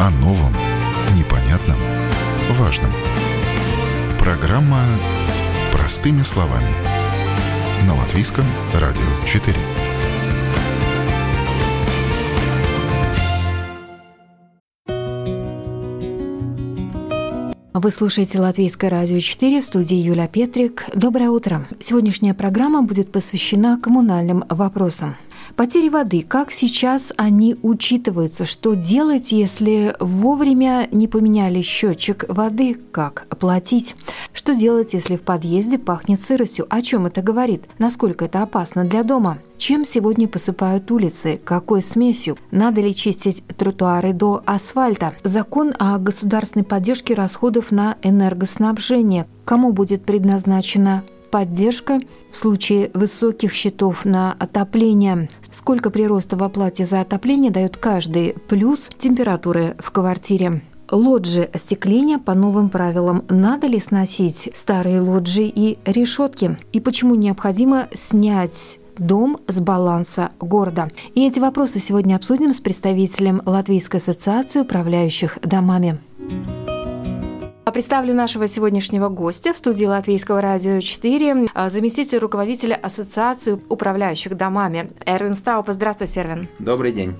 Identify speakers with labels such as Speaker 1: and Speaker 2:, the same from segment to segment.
Speaker 1: О новом, непонятном, важном. Программа «Простыми словами» на Латвийском радио 4.
Speaker 2: Вы слушаете Латвийское радио 4 в студии Юля Петрик. Доброе утро. Сегодняшняя программа будет посвящена коммунальным вопросам. Потери воды, как сейчас они учитываются? Что делать, если вовремя не поменяли счетчик воды? Как платить? Что делать, если в подъезде пахнет сыростью? О чем это говорит? Насколько это опасно для дома? Чем сегодня посыпают улицы? Какой смесью? Надо ли чистить тротуары до асфальта? Закон о государственной поддержке расходов на энергоснабжение. Кому будет предназначена поддержка в случае высоких счетов на отопление. Сколько прироста в оплате за отопление дает каждый, плюс температуры в квартире. Лоджии остекления по новым правилам. Надо ли сносить старые лоджии и решетки? И почему необходимо снять дом с баланса города. И эти вопросы сегодня обсудим с представителем Латвийской ассоциации управляющих домами. Представлю нашего сегодняшнего гостя в студии Латвийского радио 4, а, заместитель руководителя Ассоциации управляющих домами Эрвин Страупа. Здравствуйте, Эрвин.
Speaker 3: Добрый день.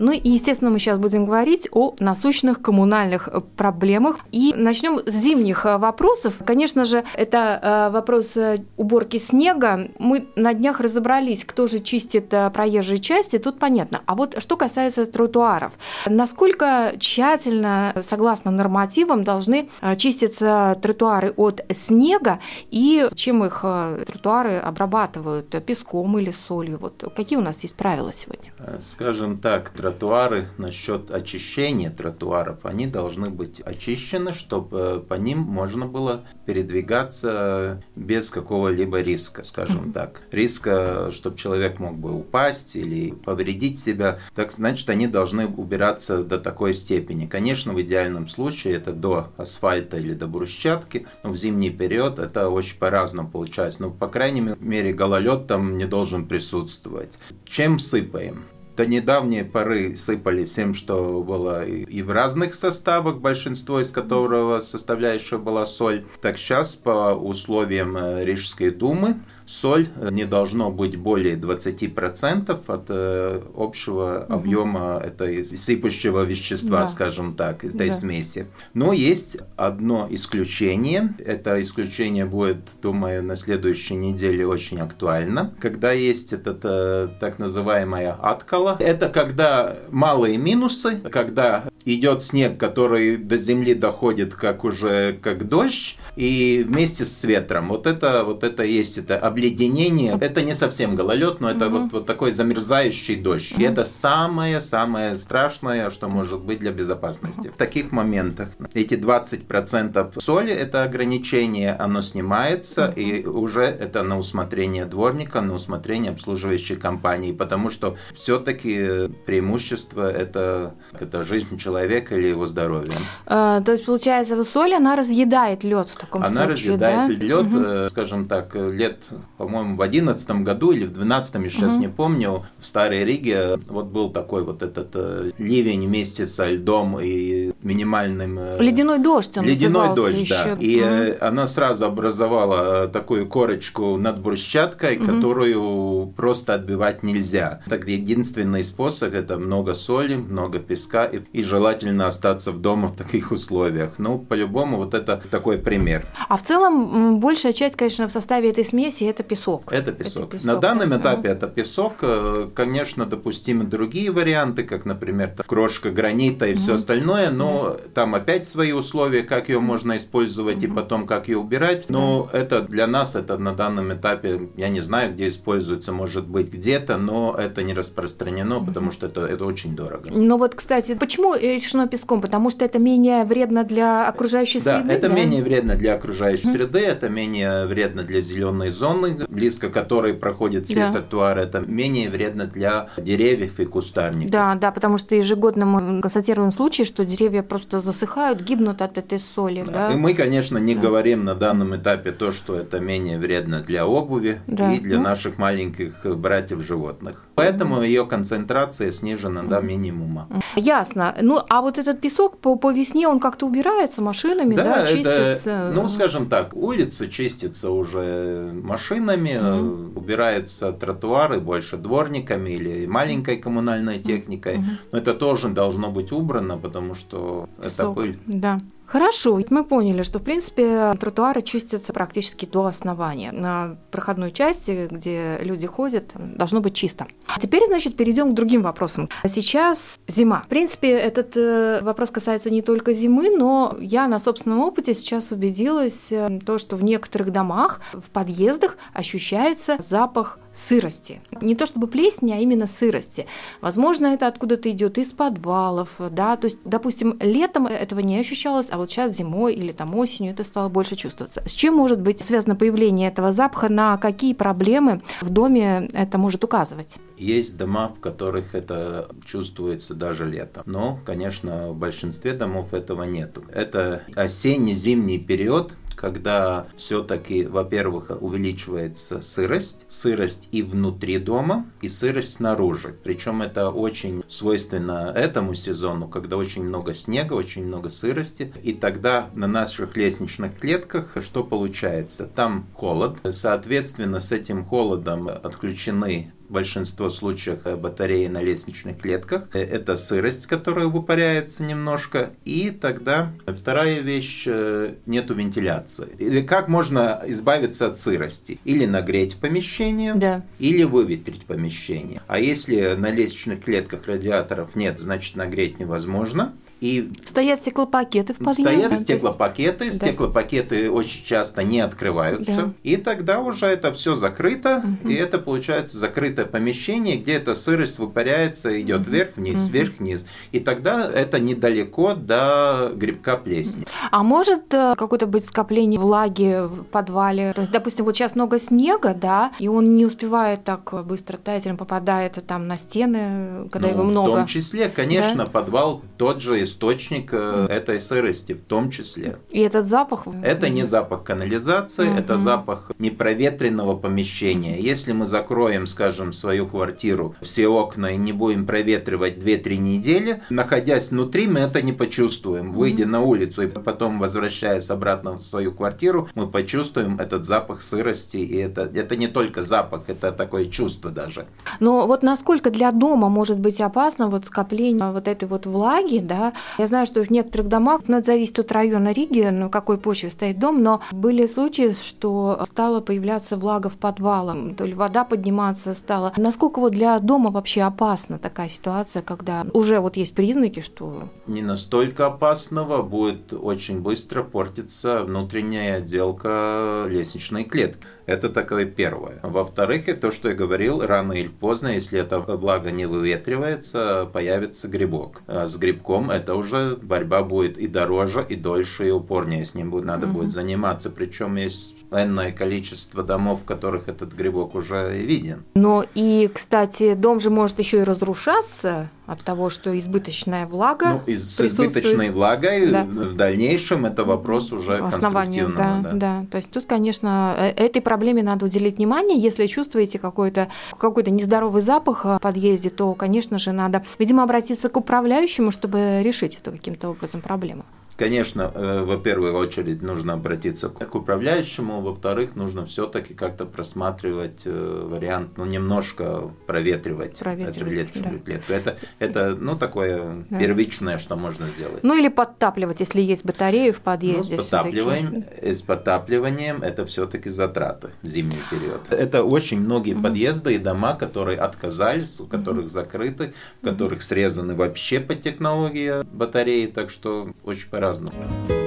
Speaker 2: Ну и, естественно, мы сейчас будем говорить о насущных коммунальных проблемах. И начнем с зимних а, вопросов. Конечно же, это а, вопрос уборки снега. Мы на днях разобрались, кто же чистит проезжие части, тут понятно. А вот что касается тротуаров. Насколько тщательно, согласно нормативам, должны Э, чистятся тротуары от снега, и чем их э, тротуары обрабатывают? Песком или солью? Вот какие у нас есть правила сегодня?
Speaker 3: Э, скажем так, тротуары насчет очищения тротуаров, они должны быть очищены, чтобы по ним можно было передвигаться без какого-либо риска, скажем так. Риска, чтобы человек мог бы упасть или повредить себя, так значит, они должны убираться до такой степени. Конечно, в идеальном случае это до асфальта асфальта или до брусчатки. Но в зимний период это очень по-разному получается. Но, по крайней мере, гололед там не должен присутствовать. Чем сыпаем? До недавней поры сыпали всем, что было и в разных составах, большинство из которого составляющая была соль. Так сейчас по условиям э, Рижской думы соль э, не должно быть более 20% от э, общего угу. объема этой сыпущего вещества, да. скажем так, этой да. смеси. Но есть одно исключение. Это исключение будет, думаю, на следующей неделе очень актуально. Когда есть этот э, так называемая откала, это когда малые минусы, когда идет снег, который до земли доходит как уже как дождь, и вместе с ветром. Вот это вот это есть это обледенение. Это не совсем гололед, но это угу. вот, вот такой замерзающий дождь. Угу. И это самое-самое страшное, что может быть для безопасности. Угу. В таких моментах эти 20% соли, это ограничение, оно снимается, угу. и уже это на усмотрение дворника, на усмотрение обслуживающей компании, потому что все-таки преимущество это, это жизнь человека или его здоровье.
Speaker 2: А, то есть, получается, соль, она разъедает лед в таком
Speaker 3: Она
Speaker 2: случае,
Speaker 3: разъедает
Speaker 2: да?
Speaker 3: лед, угу. скажем так, лет, по-моему, в одиннадцатом году или в двенадцатом, я сейчас угу. не помню, в Старой Риге вот был такой вот этот э, ливень вместе со льдом и минимальным...
Speaker 2: Э, ледяной дождь он
Speaker 3: Ледяной дождь,
Speaker 2: еще.
Speaker 3: да. И угу. она сразу образовала такую корочку над брусчаткой, угу. которую просто отбивать нельзя. Так единственный способ это много соли, много песка и, и желательно остаться в дома в таких условиях. Ну, по-любому, вот это такой пример.
Speaker 2: А в целом большая часть, конечно, в составе этой смеси это песок.
Speaker 3: Это песок. Это песок На данном да? этапе это песок. Э, конечно, допустимы другие варианты, как, например, крошка гранита и все остальное, но там опять свои условия, как ее можно использовать и потом как ее убирать. Но это для нас, это на данном этапе, я не знаю, где используется, может быть, где-то, но это не распространено, потому что это, это очень дорого.
Speaker 2: Ну вот, кстати, почему решено песком? Потому что это менее вредно для окружающей
Speaker 3: да,
Speaker 2: среды?
Speaker 3: Это да, это менее вредно для окружающей среды, это менее вредно для зеленой зоны, зоны, близко которой проходит все да. тротуары, это менее вредно для деревьев и кустарников.
Speaker 2: Да, да, потому что ежегодно мы констатируем случаи, что деревья просто засыхают, гибнут от этой соли. Да.
Speaker 3: Да? И мы, конечно, не да. говорим на данном этапе то, что это менее вредно для обуви да. и для ну. наших маленьких братьев животных. Поэтому ее концентрация снижена до минимума.
Speaker 2: Ясно. Ну, а вот этот песок по, по весне, он как-то убирается машинами, да, да чистится?
Speaker 3: Это, ну, скажем так, улица чистится уже машинами, угу. убираются тротуары больше дворниками или маленькой коммунальной техникой. Угу. Но это тоже должно быть убрано, потому что песок, это пыль.
Speaker 2: Да. Хорошо, мы поняли, что, в принципе, тротуары чистятся практически до основания. На проходной части, где люди ходят, должно быть чисто. А теперь, значит, перейдем к другим вопросам. Сейчас зима. В принципе, этот э, вопрос касается не только зимы, но я на собственном опыте сейчас убедилась, э, то, что в некоторых домах, в подъездах ощущается запах сырости. Не то чтобы плесени, а именно сырости. Возможно, это откуда-то идет из подвалов, да, то есть, допустим, летом этого не ощущалось, а вот сейчас зимой или там осенью это стало больше чувствоваться. С чем может быть связано появление этого запаха, на какие проблемы в доме это может указывать?
Speaker 3: Есть дома, в которых это чувствуется даже летом. Но, конечно, в большинстве домов этого нету. Это осенне-зимний период, когда все-таки, во-первых, увеличивается сырость, сырость и внутри дома, и сырость снаружи. Причем это очень свойственно этому сезону, когда очень много снега, очень много сырости. И тогда на наших лестничных клетках что получается? Там холод. Соответственно, с этим холодом отключены большинство случаев э, батареи на лестничных клетках. Э, это сырость, которая выпаряется немножко. И тогда вторая вещь, э, нету вентиляции. Или как можно избавиться от сырости? Или нагреть помещение, да. или выветрить помещение. А если на лестничных клетках радиаторов нет, значит нагреть невозможно.
Speaker 2: И стоят стеклопакеты в подъезде.
Speaker 3: Стоят стеклопакеты, есть... стеклопакеты очень часто не открываются. Да. И тогда уже это все закрыто, угу. и это получается закрытое помещение, где эта сырость выпаряется, идет угу. вверх-вниз, угу. вверх-вниз. И тогда это недалеко до грибка плесени.
Speaker 2: А может э, какое-то быть скопление влаги в подвале? То есть, допустим, вот сейчас много снега, да, и он не успевает так быстро таять, он попадает там на стены, когда ну, его много.
Speaker 3: В том числе, конечно, да? подвал тот же источник э, этой сырости в том числе.
Speaker 2: И этот запах?
Speaker 3: Это не запах канализации, угу. это запах непроветренного помещения. Если мы закроем, скажем, свою квартиру, все окна и не будем проветривать 2-3 недели, находясь внутри, мы это не почувствуем. Выйдя угу. на улицу и потом возвращаясь обратно в свою квартиру, мы почувствуем этот запах сырости. И это, это не только запах, это такое чувство даже.
Speaker 2: Но вот насколько для дома может быть опасно вот скопление вот этой вот влаги, да, я знаю, что в некоторых домах, ну, это зависит от района Риги, на какой почве стоит дом, но были случаи, что стала появляться влага в подвалах, то ли вода подниматься стала. Насколько вот для дома вообще опасна такая ситуация, когда уже вот есть признаки, что...
Speaker 3: Не настолько опасного, будет очень быстро портиться внутренняя отделка лестничной клетки. Это такое первое. Во-вторых, то, что я говорил, рано или поздно, если это благо не выветривается, появится грибок. А с грибком это уже борьба будет и дороже, и дольше, и упорнее с ним будет, надо угу. будет заниматься. Причем есть энное количество домов, в которых этот грибок уже виден.
Speaker 2: Но и, кстати, дом же может еще и разрушаться от того, что избыточная влага ну,
Speaker 3: из, с избыточной влагой да. в дальнейшем это вопрос уже
Speaker 2: Основание, да, да. да. То есть тут, конечно, э, этой проблеме надо уделить внимание. Если чувствуете какой-то какой нездоровый запах в подъезде, то, конечно же, надо, видимо, обратиться к управляющему, чтобы решить эту каким-то образом проблему.
Speaker 3: Конечно, э, во первую очередь нужно обратиться к управляющему, во-вторых, нужно все-таки как-то просматривать э, вариант, ну, немножко проветривать, проветривать эту леточную да. клетку. Это, это, ну, такое да. первичное, что можно сделать.
Speaker 2: Ну, или подтапливать, если есть батареи в подъезде.
Speaker 3: Ну, с, подтапливанием, с подтапливанием это все-таки затраты в зимний период. Это очень многие угу. подъезды и дома, которые отказались, у которых угу. закрыты, у которых срезаны вообще по технологии батареи, так что очень по-разному.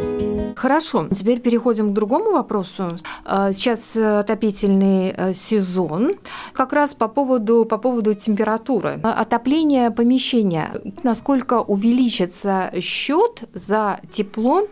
Speaker 2: Хорошо, теперь переходим к другому вопросу. А, сейчас отопительный э, сезон. Как раз по поводу, по поводу температуры. Отопление помещения. Насколько увеличится счет за тепло,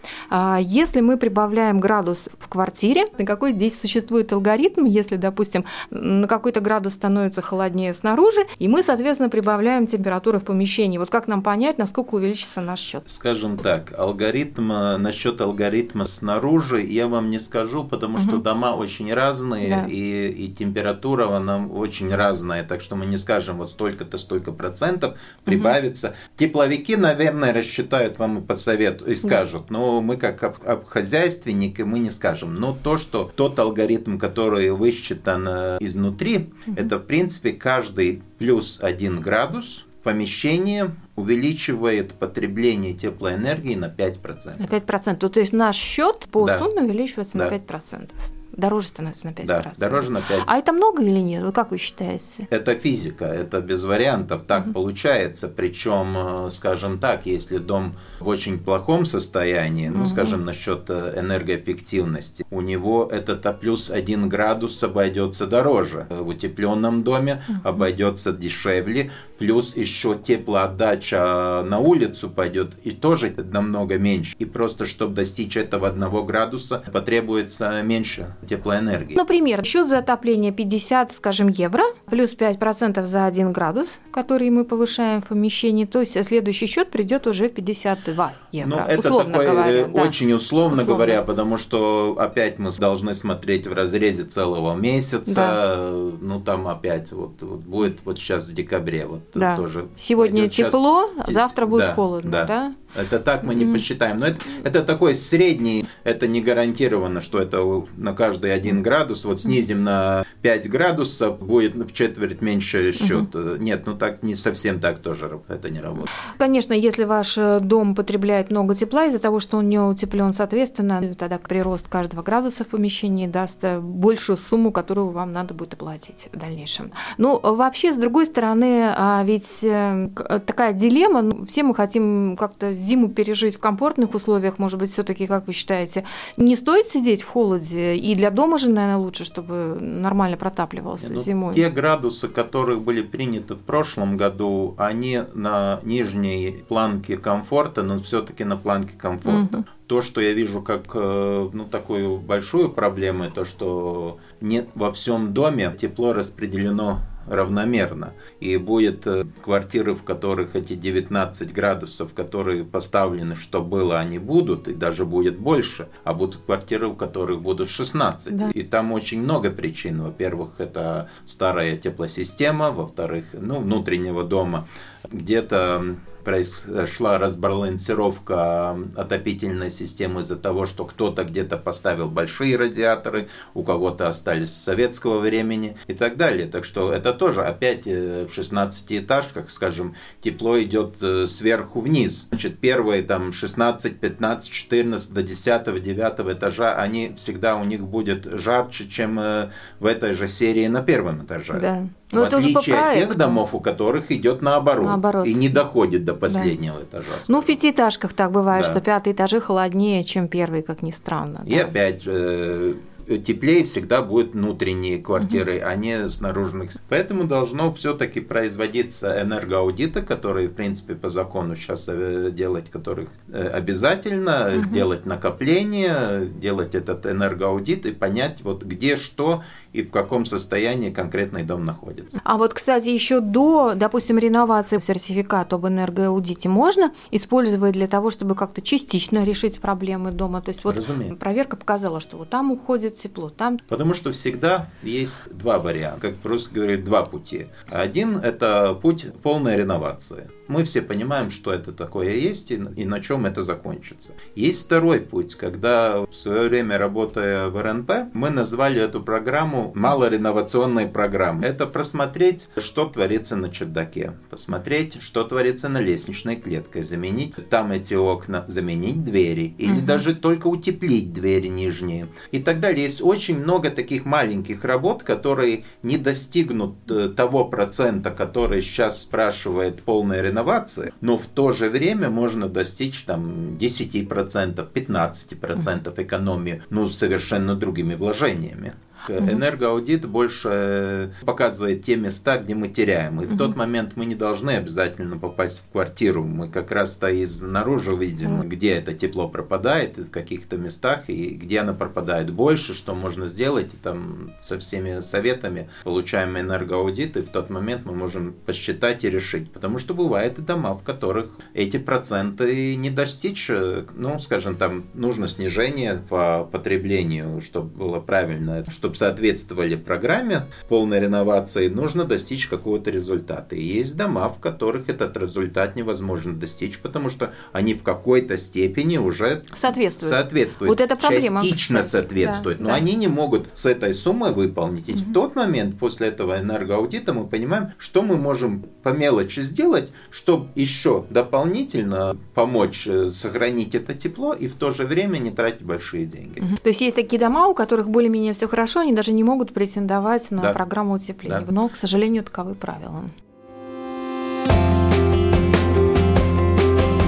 Speaker 2: если мы прибавляем градус в квартире? На какой здесь существует алгоритм, если, допустим, на какой-то градус становится холоднее снаружи, и мы, соответственно, прибавляем температуру в помещении. Вот как нам понять, насколько увеличится наш счет?
Speaker 3: Скажем так, алгоритм, э, насчет алгоритма снаружи я вам не скажу, потому угу. что дома очень разные, да. и, и температура она очень разная, так что мы не скажем вот столько-то, столько процентов прибавится. Угу. Тепловики, наверное, рассчитают вам и подсоветуют, и скажут, да. но мы как об, об хозяйственники, мы не скажем. Но то, что тот алгоритм, который высчитан э, изнутри, угу. это в принципе каждый плюс один градус помещение увеличивает потребление теплоэнергии на 5%.
Speaker 2: На 5%. То есть наш счет по да. сумме увеличивается да. на 5% дороже становится на 5%.
Speaker 3: Да, дороже на 5%.
Speaker 2: А это много или нет? Вы как вы считаете?
Speaker 3: Это физика, это без вариантов. Так угу. получается. Причем, э, скажем так, если дом в очень плохом состоянии, ну, угу. скажем, насчет э, энергоэффективности, у него этот А плюс 1 градус обойдется дороже. В утепленном доме угу. обойдется дешевле, плюс еще теплоотдача на улицу пойдет и тоже намного меньше. И просто, чтобы достичь этого 1 градуса, потребуется меньше теплоэнергии.
Speaker 2: Например, счет за отопление 50, скажем, евро, плюс 5% за 1 градус, который мы повышаем в помещении, то есть следующий счет придет уже 52 евро.
Speaker 3: Ну, это условно такой, говоря, э, да. очень условно, условно говоря, потому что опять мы должны смотреть в разрезе целого месяца, да. ну там опять вот, вот будет вот сейчас в декабре вот
Speaker 2: да.
Speaker 3: тоже.
Speaker 2: Сегодня тепло, сейчас... завтра будет да, холодно, да?
Speaker 3: да? Это так мы не посчитаем. Но это, это такой средний, это не гарантированно, что это на каждый один градус. Вот снизим на 5 градусов, будет в четверть меньше счет. Нет, ну так не совсем так тоже это не работает.
Speaker 2: Конечно, если ваш э, дом потребляет много тепла из-за того, что он не утеплен, соответственно, тогда прирост каждого градуса в помещении даст э, большую сумму, которую вам надо будет оплатить в дальнейшем. Ну, вообще, с другой стороны, а ведь э, такая дилемма, ну, все мы хотим как-то зиму пережить в комфортных условиях, может быть, все-таки, как вы считаете, не стоит сидеть в холоде? И для дома же, наверное, лучше, чтобы нормально протапливался ну, зимой.
Speaker 3: Те градусы, которые были приняты в прошлом году, они на нижней планке комфорта, но все-таки на планке комфорта. Угу. То, что я вижу как э, ну, такую большую проблему, то, что не во всем доме тепло распределено равномерно. И будет э, квартиры, в которых эти 19 градусов, которые поставлены, что было, они будут, и даже будет больше. А будут квартиры, в которых будут 16. Да. И там очень много причин. Во-первых, это старая теплосистема, во-вторых, ну, внутреннего дома. Где-то произошла разбалансировка отопительной системы из-за того, что кто-то где-то поставил большие радиаторы, у кого-то остались с советского времени и так далее. Так что это тоже опять э, в 16 этажках, скажем, тепло идет э, сверху вниз. Значит, первые там 16, 15, 14 до 10, 9 этажа, они всегда у них будет жарче, чем э, в этой же серии на первом этаже. Да. Но в это отличие уже по от тех домов, у которых идет наоборот, наоборот. и не доходит до последнего да. этажа.
Speaker 2: Ну, в пятиэтажках так бывает, да. что пятые этажи холоднее, чем первые, как ни странно.
Speaker 3: И да. опять же, теплее всегда будут внутренние квартиры, угу. а не снаружных. Поэтому должно все-таки производиться энергоаудиты, которые, в принципе, по закону сейчас э, делать, которых э, обязательно, угу. делать накопление, делать этот энергоаудит и понять, вот где что и в каком состоянии конкретный дом находится.
Speaker 2: А вот, кстати, еще до, допустим, реновации сертификата об энергоаудите можно использовать для того, чтобы как-то частично решить проблемы дома? То есть вот Разумеется. проверка показала, что вот там уходит тепло, там...
Speaker 3: Потому что всегда есть два варианта, как просто говорят, два пути. Один – это путь полной реновации. Мы все понимаем, что это такое есть и, и на чем это закончится. Есть второй путь, когда в свое время работая в РНП, мы назвали эту программу малореновационной программой. Это просмотреть, что творится на чердаке, посмотреть, что творится на лестничной клетке, заменить там эти окна, заменить двери или угу. даже только утеплить двери нижние и так далее. Есть очень много таких маленьких работ, которые не достигнут э, того процента, который сейчас спрашивает полная реновация, но в то же время можно достичь там 10%, 15% экономии, ну, совершенно другими вложениями. Энергоаудит больше показывает те места, где мы теряем. И в тот момент мы не должны обязательно попасть в квартиру. Мы как раз-то изнаружи видим, где это тепло пропадает, в каких-то местах, и где оно пропадает больше, что можно сделать. И там со всеми советами получаем энергоаудит, и в тот момент мы можем посчитать и решить. Потому что бывают и дома, в которых эти проценты не достичь. Ну, скажем, там нужно снижение по потреблению, чтобы было правильно, чтобы чтобы соответствовали программе полной реновации, нужно достичь какого-то результата. И есть дома, в которых этот результат невозможно достичь, потому что они в какой-то степени уже
Speaker 2: соответствуют.
Speaker 3: соответствуют.
Speaker 2: Вот это проблема.
Speaker 3: Частично кстати. соответствуют. Да, но да. они не могут с этой суммой выполнить. И угу. в тот момент, после этого энергоаудита, мы понимаем, что мы можем по мелочи сделать, чтобы еще дополнительно помочь э, сохранить это тепло и в то же время не тратить большие деньги.
Speaker 2: Угу. То есть есть такие дома, у которых более-менее все хорошо, они даже не могут претендовать на да. программу утепления. Да. Но, к сожалению, таковы правила.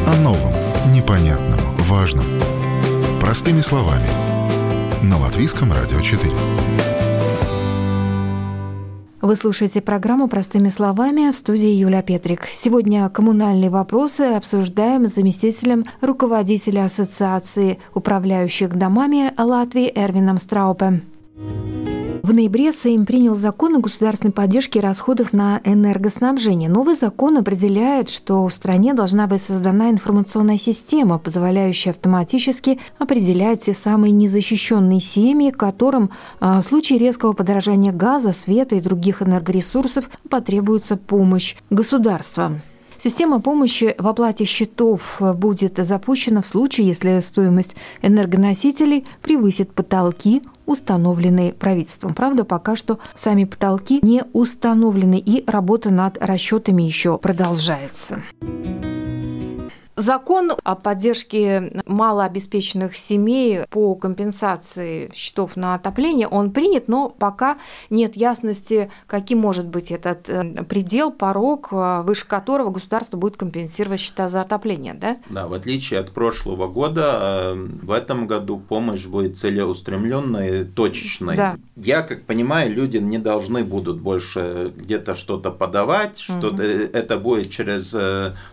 Speaker 1: О новом, непонятном, важном. Простыми словами. На Латвийском радио 4.
Speaker 2: Вы слушаете программу «Простыми словами» в студии Юля Петрик. Сегодня коммунальные вопросы обсуждаем с заместителем руководителя Ассоциации управляющих домами Латвии Эрвином Страупе. В ноябре Сейм принял закон о государственной поддержке расходов на энергоснабжение. Новый закон определяет, что в стране должна быть создана информационная система, позволяющая автоматически определять те самые незащищенные семьи, которым а, в случае резкого подорожания газа, света и других энергоресурсов потребуется помощь государства. Система помощи в оплате счетов будет запущена в случае, если стоимость энергоносителей превысит потолки, установленные правительством. Правда, пока что сами потолки не установлены, и работа над расчетами еще продолжается. Закон о поддержке малообеспеченных семей по компенсации счетов на отопление, он принят, но пока нет ясности, каким может быть этот э, предел, порог, э, выше которого государство будет компенсировать счета за отопление, да?
Speaker 3: Да, в отличие от прошлого года, э, в этом году помощь будет целеустремленной, точечной. Да. Я, как понимаю, люди не должны будут больше где-то что-то подавать, угу. что это будет через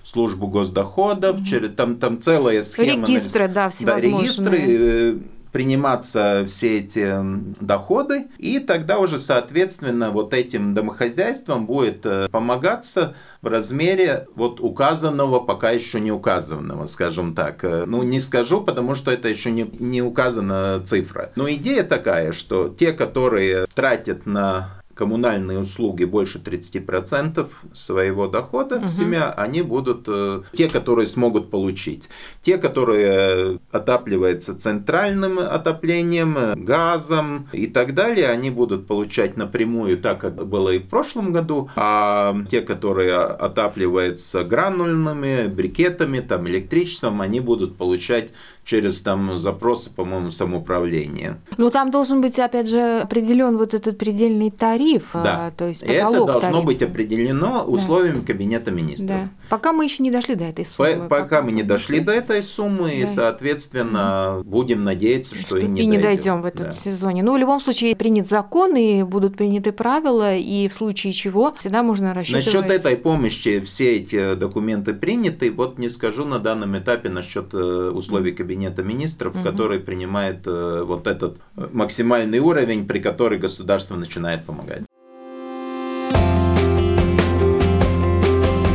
Speaker 3: службу госдоходов, угу. через там, там целая схема.
Speaker 2: Регистры, да, всевозможные. Да, регистры, э,
Speaker 3: приниматься все эти доходы, и тогда уже, соответственно, вот этим домохозяйствам будет э, помогаться в размере вот указанного, пока еще не указанного, скажем так. Э, ну, не скажу, потому что это еще не, не указана цифра. Но идея такая, что те, которые тратят на коммунальные услуги больше 30% своего дохода угу. семья, они будут э, те, которые смогут получить. Те, которые отапливаются центральным отоплением, газом и так далее, они будут получать напрямую, так как было и в прошлом году, а те, которые отапливаются гранульными, брикетами, там, электричеством, они будут получать через там запросы, по-моему, самоуправления.
Speaker 2: Ну, там должен быть, опять же, определен вот этот предельный тариф,
Speaker 3: да.
Speaker 2: А, то есть
Speaker 3: Это должно тарифа. быть определено условиями да. Кабинета министров. Да.
Speaker 2: Пока мы еще не дошли до этой суммы.
Speaker 3: По пока, пока мы не дошли до этой суммы, да. и, соответственно, будем надеяться, что, что и не и
Speaker 2: не дойдем в этом да. сезоне. Ну, в любом случае, принят закон, и будут приняты правила, и в случае чего всегда можно рассчитывать.
Speaker 3: Насчет этой помощи все эти документы приняты. Вот не скажу на данном этапе насчет э, условий Кабинета кабинета министров, угу. который принимает э, вот этот э, максимальный уровень, при который государство начинает помогать.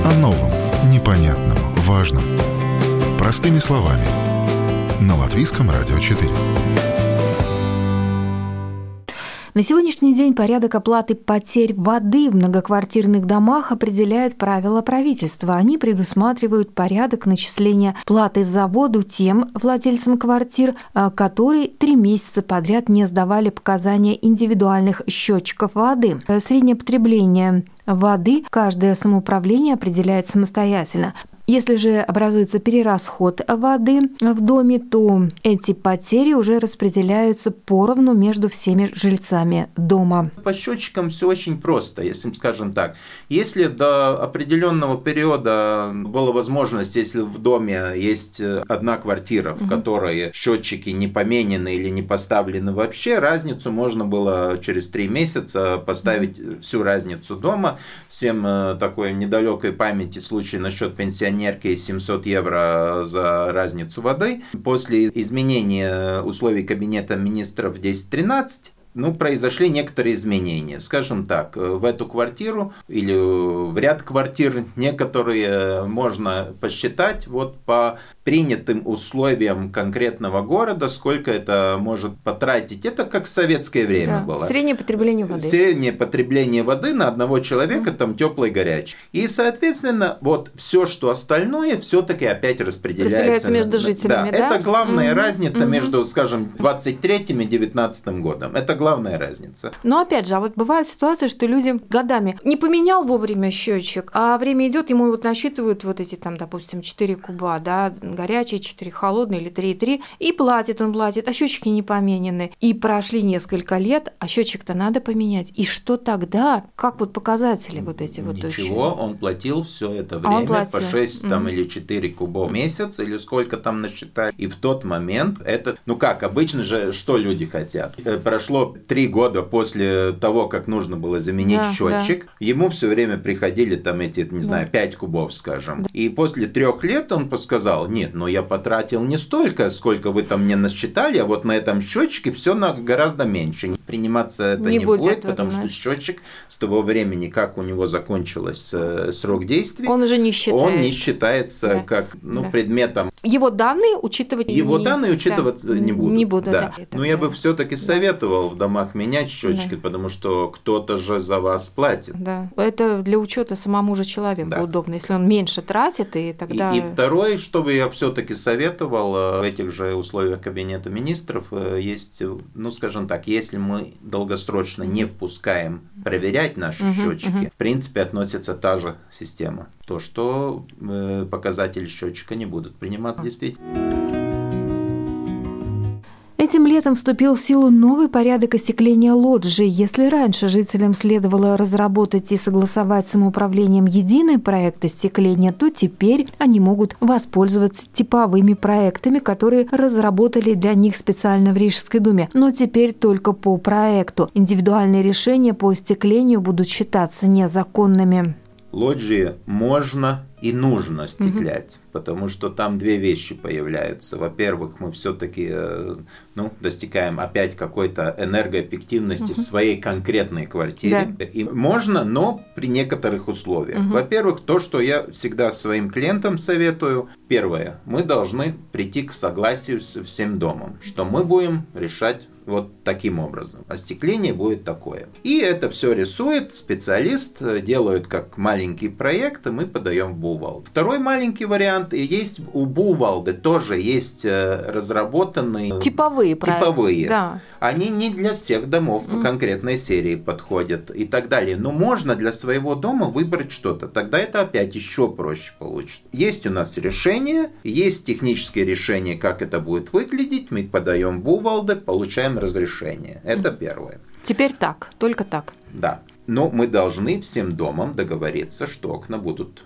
Speaker 1: О новом, непонятном, важном. Простыми словами. На Латвийском радио 4.
Speaker 2: На сегодняшний день порядок оплаты потерь воды в многоквартирных домах определяет правила правительства. Они предусматривают порядок начисления платы за воду тем владельцам квартир, а, которые три месяца подряд не сдавали показания индивидуальных счетчиков воды. Среднее потребление воды каждое самоуправление определяет самостоятельно. Если же образуется перерасход воды в доме, то эти потери уже распределяются поровну между всеми жильцами дома.
Speaker 3: По счетчикам все очень просто, если скажем так. Если до определенного периода была возможность, если в доме есть одна квартира, в угу. которой счетчики не поменены или не поставлены вообще, разницу можно было через три месяца поставить угу. всю разницу дома. Всем э, такой недалекой памяти случай насчет пенсионерки 700 евро за разницу воды. После изменения условий Кабинета министров 1013 ну, произошли некоторые изменения. Скажем так, э, в эту квартиру или в ряд квартир некоторые можно посчитать вот по принятым условиям конкретного города, сколько это может потратить. Это как в советское время да. было.
Speaker 2: Среднее потребление воды.
Speaker 3: Среднее потребление воды на одного человека, там теплый горячий. И, соответственно, вот все, что остальное, все-таки опять распределяется.
Speaker 2: Распределяется между жителями,
Speaker 3: да? да? Это главная mm-hmm. разница mm-hmm. между, скажем, 23 и 19 годом. Это главная разница.
Speaker 2: Но опять же, а вот бывает ситуация, что люди годами не поменял вовремя счетчик, а время идет, ему вот насчитывают вот эти там, допустим, 4 куба, да, горячие, 4 холодные или 3,3, и платит он платит, а счетчики не поменены. И прошли несколько лет, а счетчик-то надо поменять. И что тогда? Как вот показатели вот эти вот
Speaker 3: Ничего, он платил все это время по 6 там, mm. или 4 куба в месяц, или сколько там насчитали. И в тот момент это, ну как, обычно же, что люди хотят? Э, прошло 3 года после того, как нужно было заменить да, счетчик, да. ему все время приходили там эти, не знаю, да. 5 кубов, скажем. Да. И после трех лет он сказал, нет, но я потратил не столько, сколько вы там мне насчитали, а вот на этом счетчике все на гораздо меньше. Приниматься это не, не будет, будет потому что счетчик с того времени, как у него закончился э, срок действия,
Speaker 2: он уже не считается,
Speaker 3: он не считается да. как ну, да. предметом.
Speaker 2: Его данные учитывать
Speaker 3: Его не... данные учитывать да. не будут.
Speaker 2: Не будут,
Speaker 3: да. да. Но я бы все-таки советовал в домах менять счетчики, да. потому что кто-то же за вас платит.
Speaker 2: Да. Это для учета самому же человеку да. удобно, если он меньше тратит, и тогда.
Speaker 3: И, и второй, чтобы я все-таки советовал э, в этих же условиях Кабинета министров э, есть, ну скажем так, если мы долгосрочно не впускаем проверять наши угу, счетчики, угу. в принципе относится та же система. То, что э, показатели счетчика не будут приниматься действительно.
Speaker 2: Этим летом вступил в силу новый порядок остекления лоджий. Если раньше жителям следовало разработать и согласовать с самоуправлением единый проект остекления, то теперь они могут воспользоваться типовыми проектами, которые разработали для них специально в Рижской думе. Но теперь только по проекту. Индивидуальные решения по остеклению будут считаться незаконными.
Speaker 3: Лоджии можно и нужно стеклять, угу. потому что там две вещи появляются. Во-первых, мы все-таки э, ну, достигаем опять какой-то энергоэффективности угу. в своей конкретной квартире. Да. И можно, но при некоторых условиях. Угу. Во-первых, то, что я всегда своим клиентам советую. Первое, мы должны прийти к согласию со всем домом, что мы будем решать вот таким образом. Остекление будет такое. И это все рисует специалист, э, делают как маленький проект, и мы подаем в Бувал. Второй маленький вариант, есть у Бувалды тоже есть э, разработанные...
Speaker 2: Типовые,
Speaker 3: Типовые. Да. Они не для всех домов mm. конкретной серии подходят и так далее. Но можно для своего дома выбрать что-то. Тогда это опять еще проще получится. Есть у нас решение, есть технические решения, как это будет выглядеть. Мы подаем Бувалды, получаем разрешение. Это mm. первое.
Speaker 2: Теперь так, только так.
Speaker 3: Да. Но мы должны всем домам договориться, что окна будут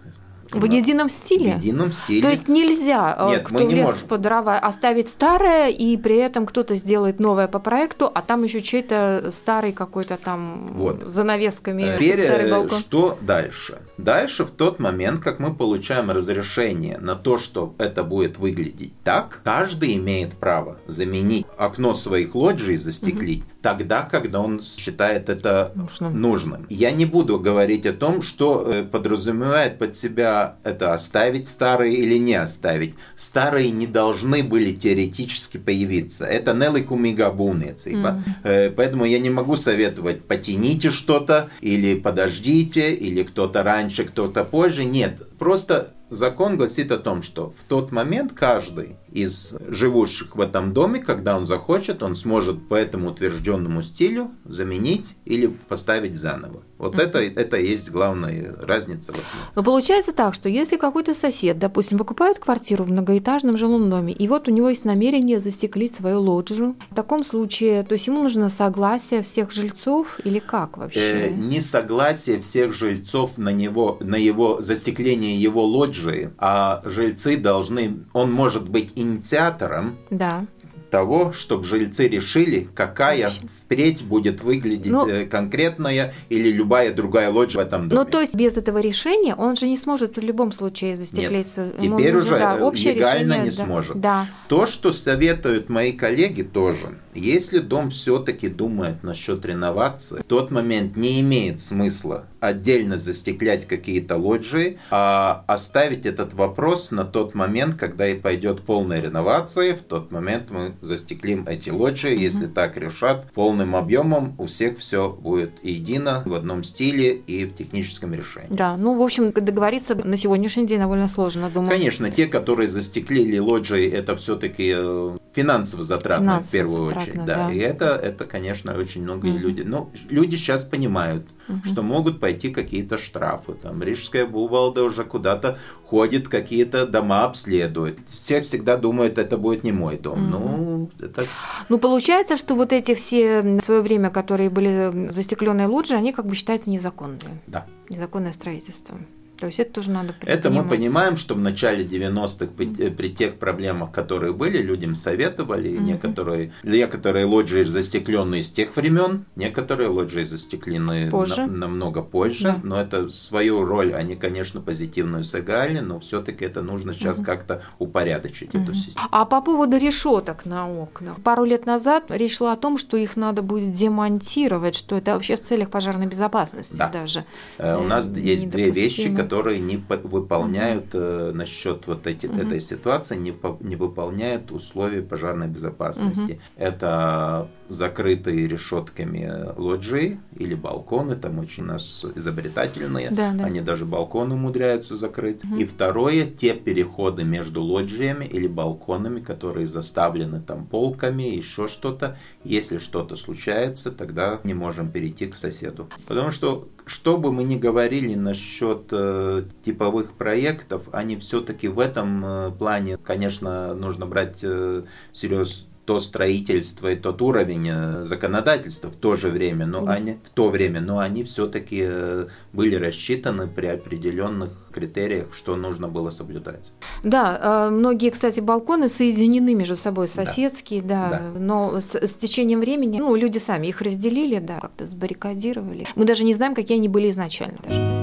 Speaker 2: в едином стиле?
Speaker 3: В едином стиле.
Speaker 2: То есть нельзя, э, Нет, кто мы не лез можем. по дрова, оставить старое, и при этом кто-то сделает новое по проекту, а там еще чей-то старый какой-то там вот. занавесками
Speaker 3: Теперь, старый балкон. Что дальше? Дальше в тот момент, как мы получаем разрешение на то, что это будет выглядеть так, каждый имеет право заменить окно своих лоджий, застеклить, угу. Тогда, когда он считает это нужным. нужным. Я не буду говорить о том, что э, подразумевает под себя это оставить старые или не оставить. Старые не должны были теоретически появиться. Это Нелли Кумигабуны. Mm. Поэтому я не могу советовать потяните что-то или подождите, или кто-то раньше, кто-то позже. Нет, просто закон гласит о том, что в тот момент каждый из живущих в этом доме, когда он захочет, он сможет по этому утвержденному стилю заменить или поставить заново. Вот это, это есть главная разница.
Speaker 2: Но получается так, что если какой-то сосед, допустим, покупает квартиру в многоэтажном жилом доме, и вот у него есть намерение застеклить свою лоджию, в таком случае, то есть ему нужно согласие всех жильцов или как вообще?
Speaker 3: Э, не согласие всех жильцов на него, на его застекление его лоджии, а жильцы должны, он может быть инициатором
Speaker 2: да.
Speaker 3: Того, чтобы жильцы решили, какая впредь будет выглядеть ну, э, конкретная или любая другая лоджия в этом доме.
Speaker 2: Ну, то есть без этого решения он же не сможет в любом случае застеклить.
Speaker 3: Нет, теперь уже да, легально решение, не да, сможет.
Speaker 2: Да.
Speaker 3: То, что советуют мои коллеги тоже, если дом все-таки думает насчет реновации, в тот момент не имеет смысла отдельно застеклять какие-то лоджии, а оставить этот вопрос на тот момент, когда и пойдет полная реновация, в тот момент мы застеклим эти лоджии, mm-hmm. если так решат, полным объемом у всех все будет едино, в одном стиле и в техническом решении.
Speaker 2: Да, ну, в общем, договориться на сегодняшний день довольно сложно, думаю.
Speaker 3: Конечно, те, которые застеклили лоджии, это все-таки э, финансово затратно финансово в первую затратно, очередь. Да. да. И это, это, конечно, очень многие mm-hmm. люди. Но люди сейчас понимают, угу. что могут пойти какие-то штрафы. Там Рижская Бувалда уже куда-то ходит, какие-то дома обследует. Все всегда думают, это будет не мой дом. Угу. Ну, это...
Speaker 2: ну, получается, что вот эти все в свое время, которые были застекленные лоджии, они как бы считаются незаконными.
Speaker 3: Да.
Speaker 2: Незаконное строительство. То есть это тоже надо
Speaker 3: Это мы понимаем, что в начале 90-х при, при тех проблемах, которые были, людям советовали, mm-hmm. некоторые, некоторые лоджии застекленные с тех времен, некоторые лоджии застеклены позже. На, намного позже, да. но это свою роль они, конечно, позитивную сыграли, но все-таки это нужно сейчас mm-hmm. как-то упорядочить mm-hmm. эту систему.
Speaker 2: А по поводу решеток на окнах. Пару лет назад речь шла о том, что их надо будет демонтировать, что это вообще в целях пожарной безопасности
Speaker 3: да.
Speaker 2: даже.
Speaker 3: Э, у нас есть две вещи, которые не выполняют э, насчет вот эти, угу. этой ситуации, не, не выполняют условия пожарной безопасности. Угу. Это закрытые решетками лоджии или балконы, там очень у нас изобретательные, да, да. они даже балконы умудряются закрыть. Угу. И второе, те переходы между лоджиями или балконами, которые заставлены там полками, еще что-то, если что-то случается, тогда не можем перейти к соседу. Потому что что бы мы ни говорили насчет э, типовых проектов, они все-таки в этом э, плане, конечно, нужно брать э, всерьез то строительство и тот уровень э, законодательства в то же время, но они в то время, но они все-таки э, были рассчитаны при определенных критериях, что нужно было соблюдать.
Speaker 2: Да, э, многие, кстати, балконы соединены между собой соседские, да, да, да. но с, с течением времени, ну, люди сами их разделили, да, как-то сбаррикадировали. Мы даже не знаем, какие они были изначально даже.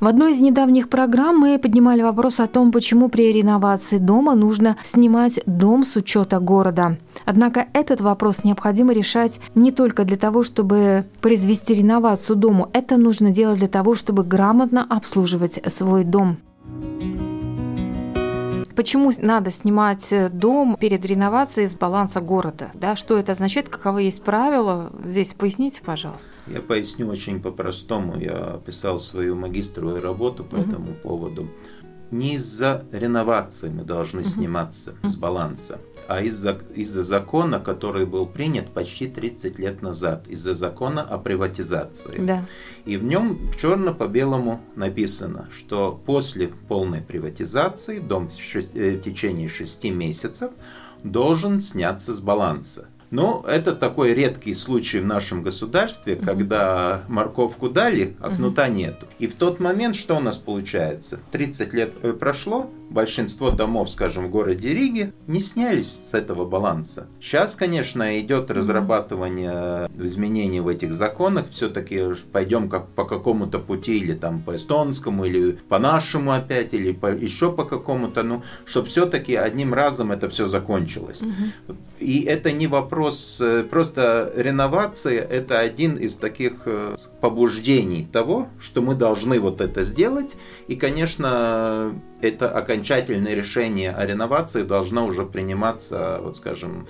Speaker 2: В одной из недавних программ мы поднимали вопрос о том, почему при реновации дома нужно снимать дом с учета города. Однако этот вопрос необходимо решать не только для того, чтобы произвести реновацию дому, это нужно делать для того, чтобы грамотно обслуживать свой дом. Почему надо снимать э, дом перед реновацией с баланса города? Да? Что это означает? Каковы есть правила? Здесь поясните, пожалуйста.
Speaker 3: Я поясню очень по-простому. Я писал свою магистровую работу по угу. этому поводу. Не из-за реновации мы должны сниматься с баланса а из-за из закона, который был принят почти 30 лет назад, из-за закона о приватизации.
Speaker 2: Да.
Speaker 3: И в нем черно по белому написано, что после полной приватизации дом в, шесть, э, в течение 6 месяцев должен сняться с баланса. Но это такой редкий случай в нашем государстве, угу. когда морковку дали, а кнута угу. нету. И в тот момент что у нас получается? 30 лет э, прошло, большинство домов, скажем, в городе Риге не снялись с этого баланса. Сейчас, конечно, идет разрабатывание изменений в этих законах. Все-таки пойдем как по какому-то пути, или там по эстонскому, или по нашему опять, или по, еще по какому-то, ну, чтобы все-таки одним разом это все закончилось. Угу. И это не вопрос, э, просто реновация – это один из таких э, побуждений того, что мы должны вот это сделать. И, конечно, это окончательное решение о реновации должно уже приниматься, вот скажем,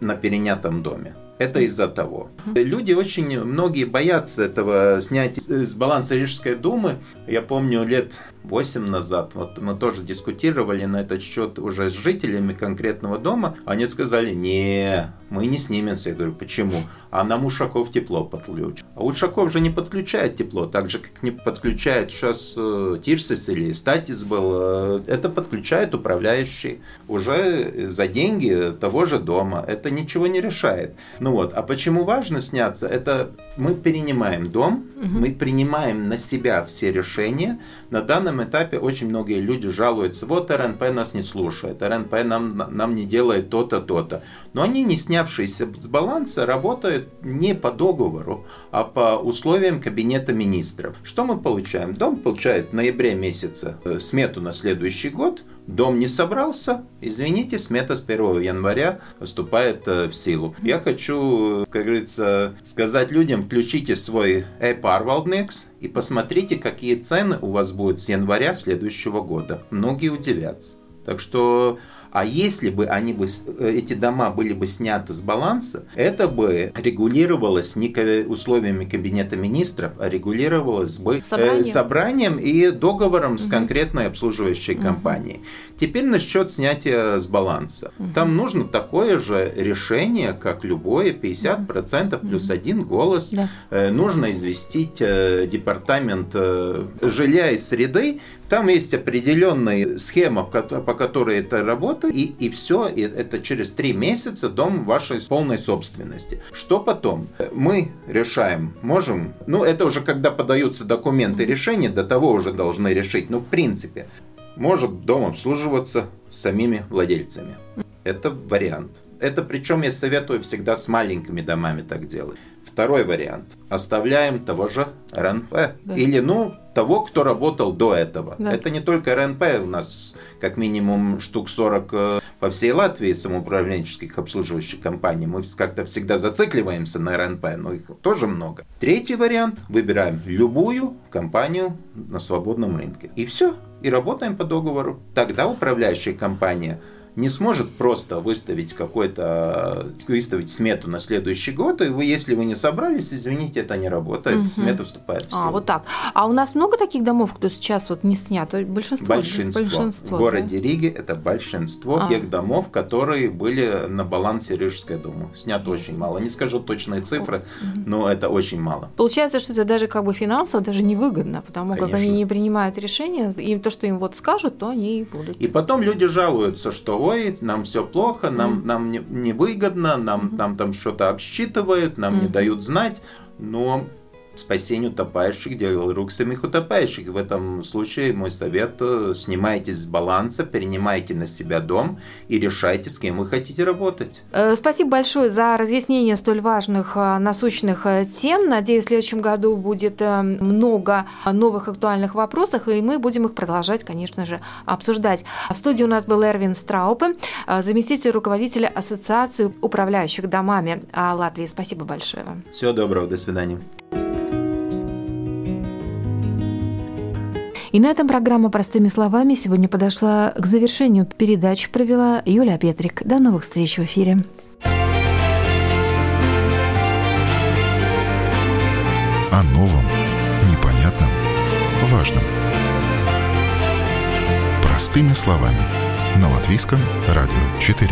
Speaker 3: на перенятом доме. Это из-за того. Люди очень, многие боятся этого снять с баланса Рижской думы. Я помню лет 8 назад, вот мы тоже дискутировали на этот счет уже с жителями конкретного дома. Они сказали, не, мы не снимемся. Я говорю, почему? А нам Ушаков тепло подключит. А Ушаков же не подключает тепло, так же, как не подключает сейчас э, Тирсис или Статис был. Э, это подключает управляющий уже за деньги того же дома. Это ничего не решает. Ну вот, а почему важно сняться? Это мы перенимаем дом, угу. мы принимаем на себя все решения. На данном этапе очень многие люди жалуются, вот РНП нас не слушает, РНП нам, нам не делает то-то, то-то. Но они, не снявшиеся с баланса, работают не по договору, а по условиям кабинета министров. Что мы получаем? Дом получает в ноябре месяце э, смету на следующий год – Дом не собрался, извините, смета с 1 января вступает э, в силу. Я хочу, как говорится, сказать людям, включите свой e-Parvalnex и посмотрите, какие цены у вас будут с января следующего года. Многие удивятся. Так что а если бы они бы, э, эти дома были бы сняты с баланса, это бы регулировалось не условиями кабинета министров, а регулировалось бы э, собранием, и договором угу. с конкретной обслуживающей угу. компанией. Теперь насчет снятия с баланса. Угу. Там нужно такое же решение, как любое, 50% плюс угу. один голос. Да. Э, нужно известить департамент жилья и среды. Там есть определенная схема, по которой это работает и, и все, и это через три месяца дом вашей полной собственности. Что потом? Мы решаем, можем, ну это уже когда подаются документы решения, до того уже должны решить, ну в принципе, может дом обслуживаться самими владельцами. Это вариант. Это причем я советую всегда с маленькими домами так делать. Второй вариант. Оставляем того же РНП. Да. Или, ну, того, кто работал до этого. Да. Это не только РНП, у нас как минимум штук 40 э, по всей Латвии самоуправленческих обслуживающих компаний. Мы как-то всегда зацикливаемся на РНП, но их тоже много. Третий вариант. Выбираем любую компанию на свободном рынке. И все. И работаем по договору. Тогда управляющая компания – не сможет просто выставить какой-то, выставить смету на следующий год, и вы, если вы не собрались, извините, это не работает, угу. смета вступает в а, силу.
Speaker 2: А, вот так. А у нас много таких домов, кто сейчас вот не снят? Большинство?
Speaker 3: Большинство. большинство в городе да? Риге это большинство а. тех домов, которые были на балансе Рижской думы. Снято очень мало. Не скажу точные цифры, угу. но это очень мало.
Speaker 2: Получается, что это даже как бы финансово даже невыгодно, потому Конечно. как они не принимают решения, и то, что им вот скажут, то они и будут.
Speaker 3: И потом люди жалуются, что ой, нам все плохо, нам, mm. нам невыгодно, не нам, mm-hmm. нам там что-то обсчитывают, нам mm-hmm. не дают знать. Но спасению утопающих, делал рук самих утопающих. В этом случае мой совет э, – снимайте с баланса, перенимайте на себя дом и решайте, с кем вы хотите работать.
Speaker 2: Э, спасибо большое за разъяснение столь важных э, насущных тем. Надеюсь, в следующем году будет много новых актуальных вопросов, и мы будем их продолжать, конечно же, обсуждать. В студии у нас был Эрвин Страупе, заместитель руководителя Ассоциации управляющих домами Латвии. Спасибо большое вам.
Speaker 3: Всего доброго, до свидания.
Speaker 2: И на этом программа «Простыми словами» сегодня подошла к завершению. Передачу провела Юлия Петрик. До новых встреч в эфире.
Speaker 1: О новом, непонятном, важном. Простыми словами. На Латвийском радио 4.